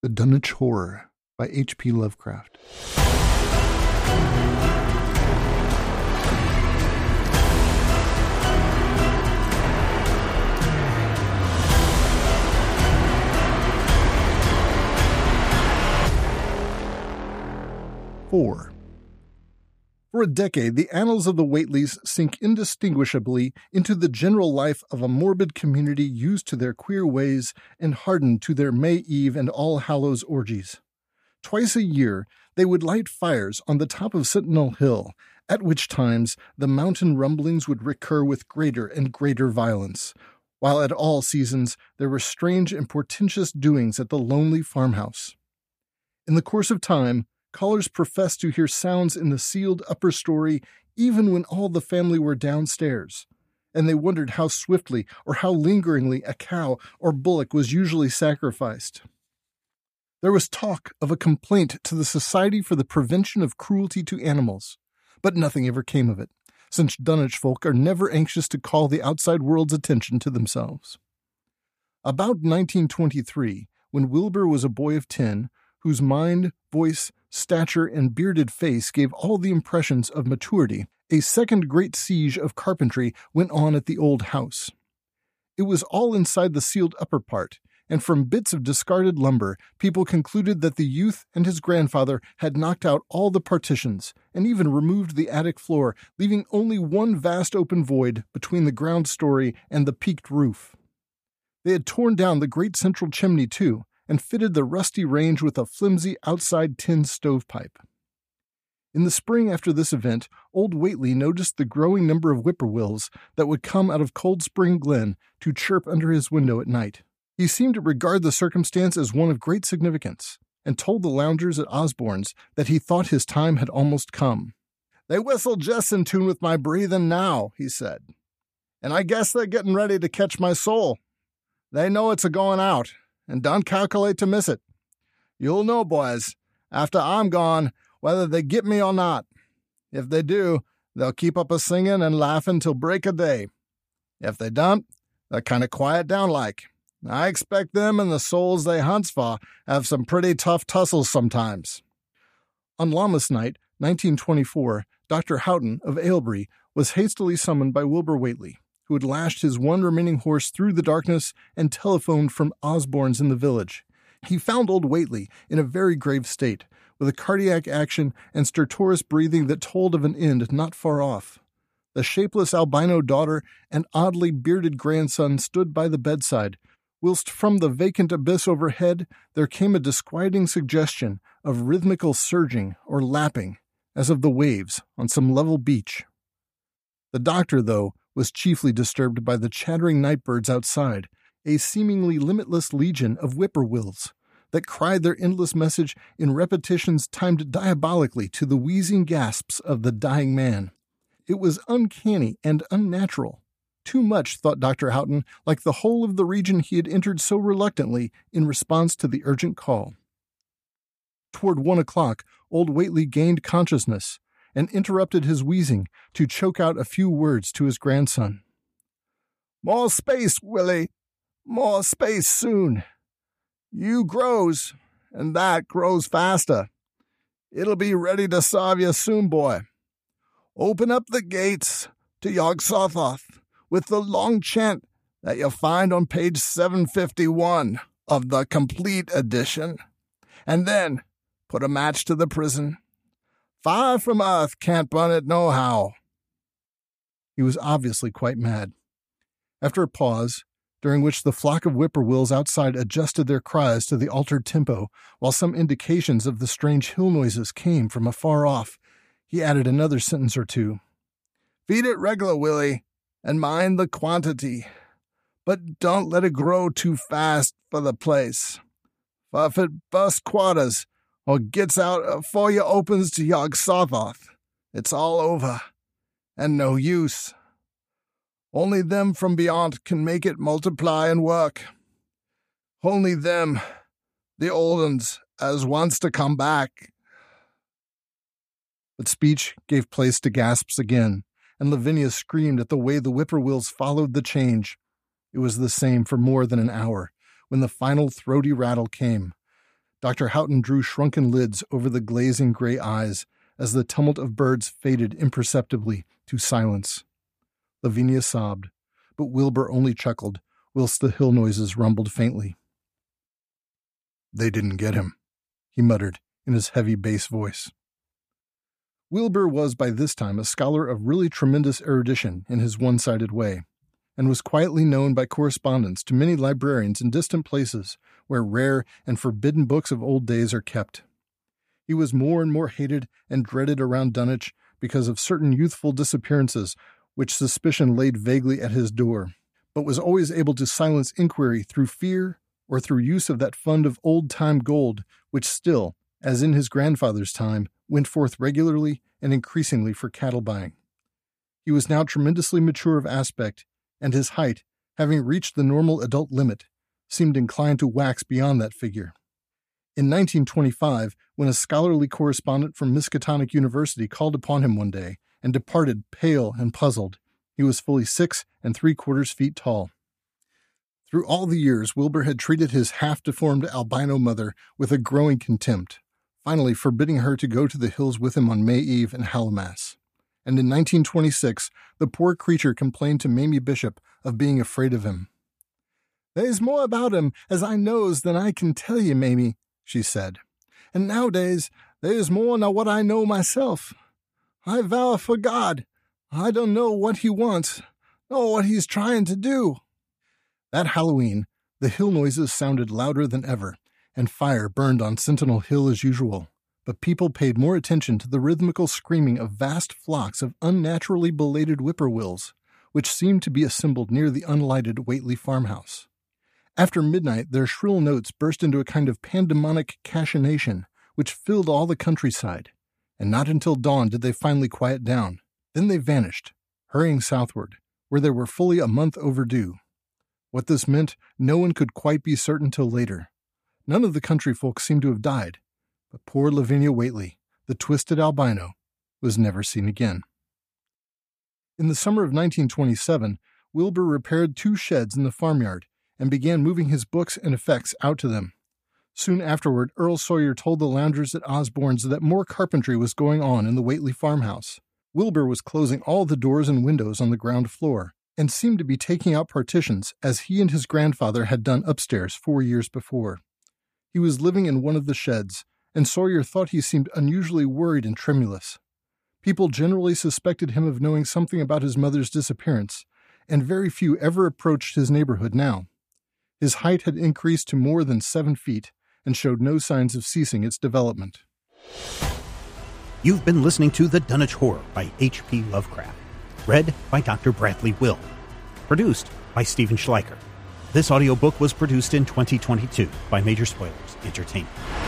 The Dunwich Horror by H.P. Lovecraft. Four. For a decade, the annals of the Whateleys sink indistinguishably into the general life of a morbid community used to their queer ways and hardened to their May Eve and All Hallows orgies. Twice a year, they would light fires on the top of Sentinel Hill, at which times the mountain rumblings would recur with greater and greater violence, while at all seasons there were strange and portentous doings at the lonely farmhouse. In the course of time, callers professed to hear sounds in the sealed upper story even when all the family were downstairs, and they wondered how swiftly or how lingeringly a cow or bullock was usually sacrificed. There was talk of a complaint to the Society for the Prevention of Cruelty to Animals, but nothing ever came of it, since Dunwich folk are never anxious to call the outside world's attention to themselves. About 1923, when Wilbur was a boy of ten, whose mind, voice, stature, and bearded face gave all the impressions of maturity, a second great siege of carpentry went on at the old house. It was all inside the sealed upper part, and from bits of discarded lumber, people concluded that the youth and his grandfather had knocked out all the partitions and even removed the attic floor, leaving only one vast open void between the ground story and the peaked roof. They had torn down the great central chimney, too, and fitted the rusty range with a flimsy outside tin stovepipe. In the spring after this event, old Whateley noticed the growing number of whippoorwills that would come out of Cold Spring Glen to chirp under his window at night. He seemed to regard the circumstance as one of great significance, and told the loungers at Osborne's that he thought his time had almost come. They whistle just in tune with my breathing now, he said, and I guess they're getting ready to catch my soul. They know it's a going out, and don't calculate to miss it. You'll know, boys, after I'm gone, whether they get me or not. If they do, they'll keep up a singing and laughing till break of day. If they don't, they'll kind of quiet down like. I expect them and the souls they hunts for have some pretty tough tussles sometimes. On Lammas night, 1924, Dr. Houghton of Aylesbury was hastily summoned by Wilbur Whateley who had lashed his one remaining horse through the darkness and telephoned from Osborne's in the village. He found old Whateley in a very grave state, with a cardiac action and stertorous breathing that told of an end not far off. The shapeless albino daughter and oddly bearded grandson stood by the bedside, whilst from the vacant abyss overhead there came a disquieting suggestion of rhythmical surging or lapping, as of the waves on some level beach. The doctor, though, was chiefly disturbed by the chattering night birds outside, a seemingly limitless legion of whippoorwills that cried their endless message in repetitions timed diabolically to the wheezing gasps of the dying man. It was uncanny and unnatural. Too much, thought Dr. Houghton, like the whole of the region he had entered so reluctantly in response to the urgent call. Toward one o'clock, old Whateley gained consciousness and interrupted his wheezing to choke out a few words to his grandson. More space, Willie. More space soon. You grows, and that grows faster. It'll be ready to serve you soon, boy. Open up the gates to Yog Sothoth with the long chant that you'll find on page 751 of the complete edition. And then put a match to the prison Fire from earth can't burn it nohow. He was obviously quite mad. After a pause, during which the flock of whippoorwills outside adjusted their cries to the altered tempo, while some indications of the strange hill noises came from afar off, he added another sentence or two. Feed it regular, Willie, and mind the quantity. But don't let it grow too fast for the place. If it busts quarters, or gets out uh, afore you opens to Yog Sothoth. It's all over, and no use. Only them from beyond can make it multiply and work. Only them, the old uns, as wants to come back. But speech gave place to gasps again, and Lavinia screamed at the way the whippoorwills followed the change. It was the same for more than an hour, when the final throaty rattle came. Dr. Houghton drew shrunken lids over the glazing gray eyes as the tumult of birds faded imperceptibly to silence. Lavinia sobbed, but Wilbur only chuckled, whilst the hill noises rumbled faintly. They didn't get him, he muttered in his heavy bass voice. Wilbur was by this time a scholar of really tremendous erudition in his one sided way, and was quietly known by correspondence to many librarians in distant places where rare and forbidden books of old days are kept. He was more and more hated and dreaded around Dunwich because of certain youthful disappearances which suspicion laid vaguely at his door, but was always able to silence inquiry through fear or through use of that fund of old time gold which still, as in his grandfather's time, went forth regularly and increasingly for cattle buying. He was now tremendously mature of aspect, and his height, having reached the normal adult limit, seemed inclined to wax beyond that figure. In 1925, when a scholarly correspondent from Miskatonic University called upon him one day and departed pale and puzzled, he was fully six and three quarters feet tall. Through all the years, Wilbur had treated his half deformed albino mother with a growing contempt, finally forbidding her to go to the hills with him on May Eve and Hallowmas. And in 1926, the poor creature complained to Mamie Bishop of being afraid of him. There's more about him as I knows than I can tell ye, Mamie, she said. And nowadays there's more nor what I know myself. I vow for God, I don't know what he wants, nor what he's trying to do. That Halloween, the hill noises sounded louder than ever, and fire burned on Sentinel Hill as usual. But people paid more attention to the rhythmical screaming of vast flocks of unnaturally belated whippoorwills, which seemed to be assembled near the unlighted Whateley farmhouse. After midnight, their shrill notes burst into a kind of pandemonic cachinnation, which filled all the countryside, and not until dawn did they finally quiet down. Then they vanished, hurrying southward, where they were fully a month overdue. What this meant, no one could quite be certain till later. None of the country folk seemed to have died, but poor Lavinia Whateley, the twisted albino, was never seen again. In the summer of 1927, Wilbur repaired two sheds in the farmyard and began moving his books and effects out to them. Soon afterward, Earl Sawyer told the loungers at Osborne's that more carpentry was going on in the Whateley farmhouse. Wilbur was closing all the doors and windows on the ground floor, and seemed to be taking out partitions as he and his grandfather had done upstairs four years before. He was living in one of the sheds, and Sawyer thought he seemed unusually worried and tremulous. People generally suspected him of knowing something about his mother's disappearance, and very few ever approached his neighborhood now. His height had increased to more than seven feet and showed no signs of ceasing its development. You've been listening to The Dunwich Horror by H.P. Lovecraft, read by Dr. Bradley Will, produced by Stephen Schleicher. This audiobook was produced in 2022 by Major Spoilers Entertainment.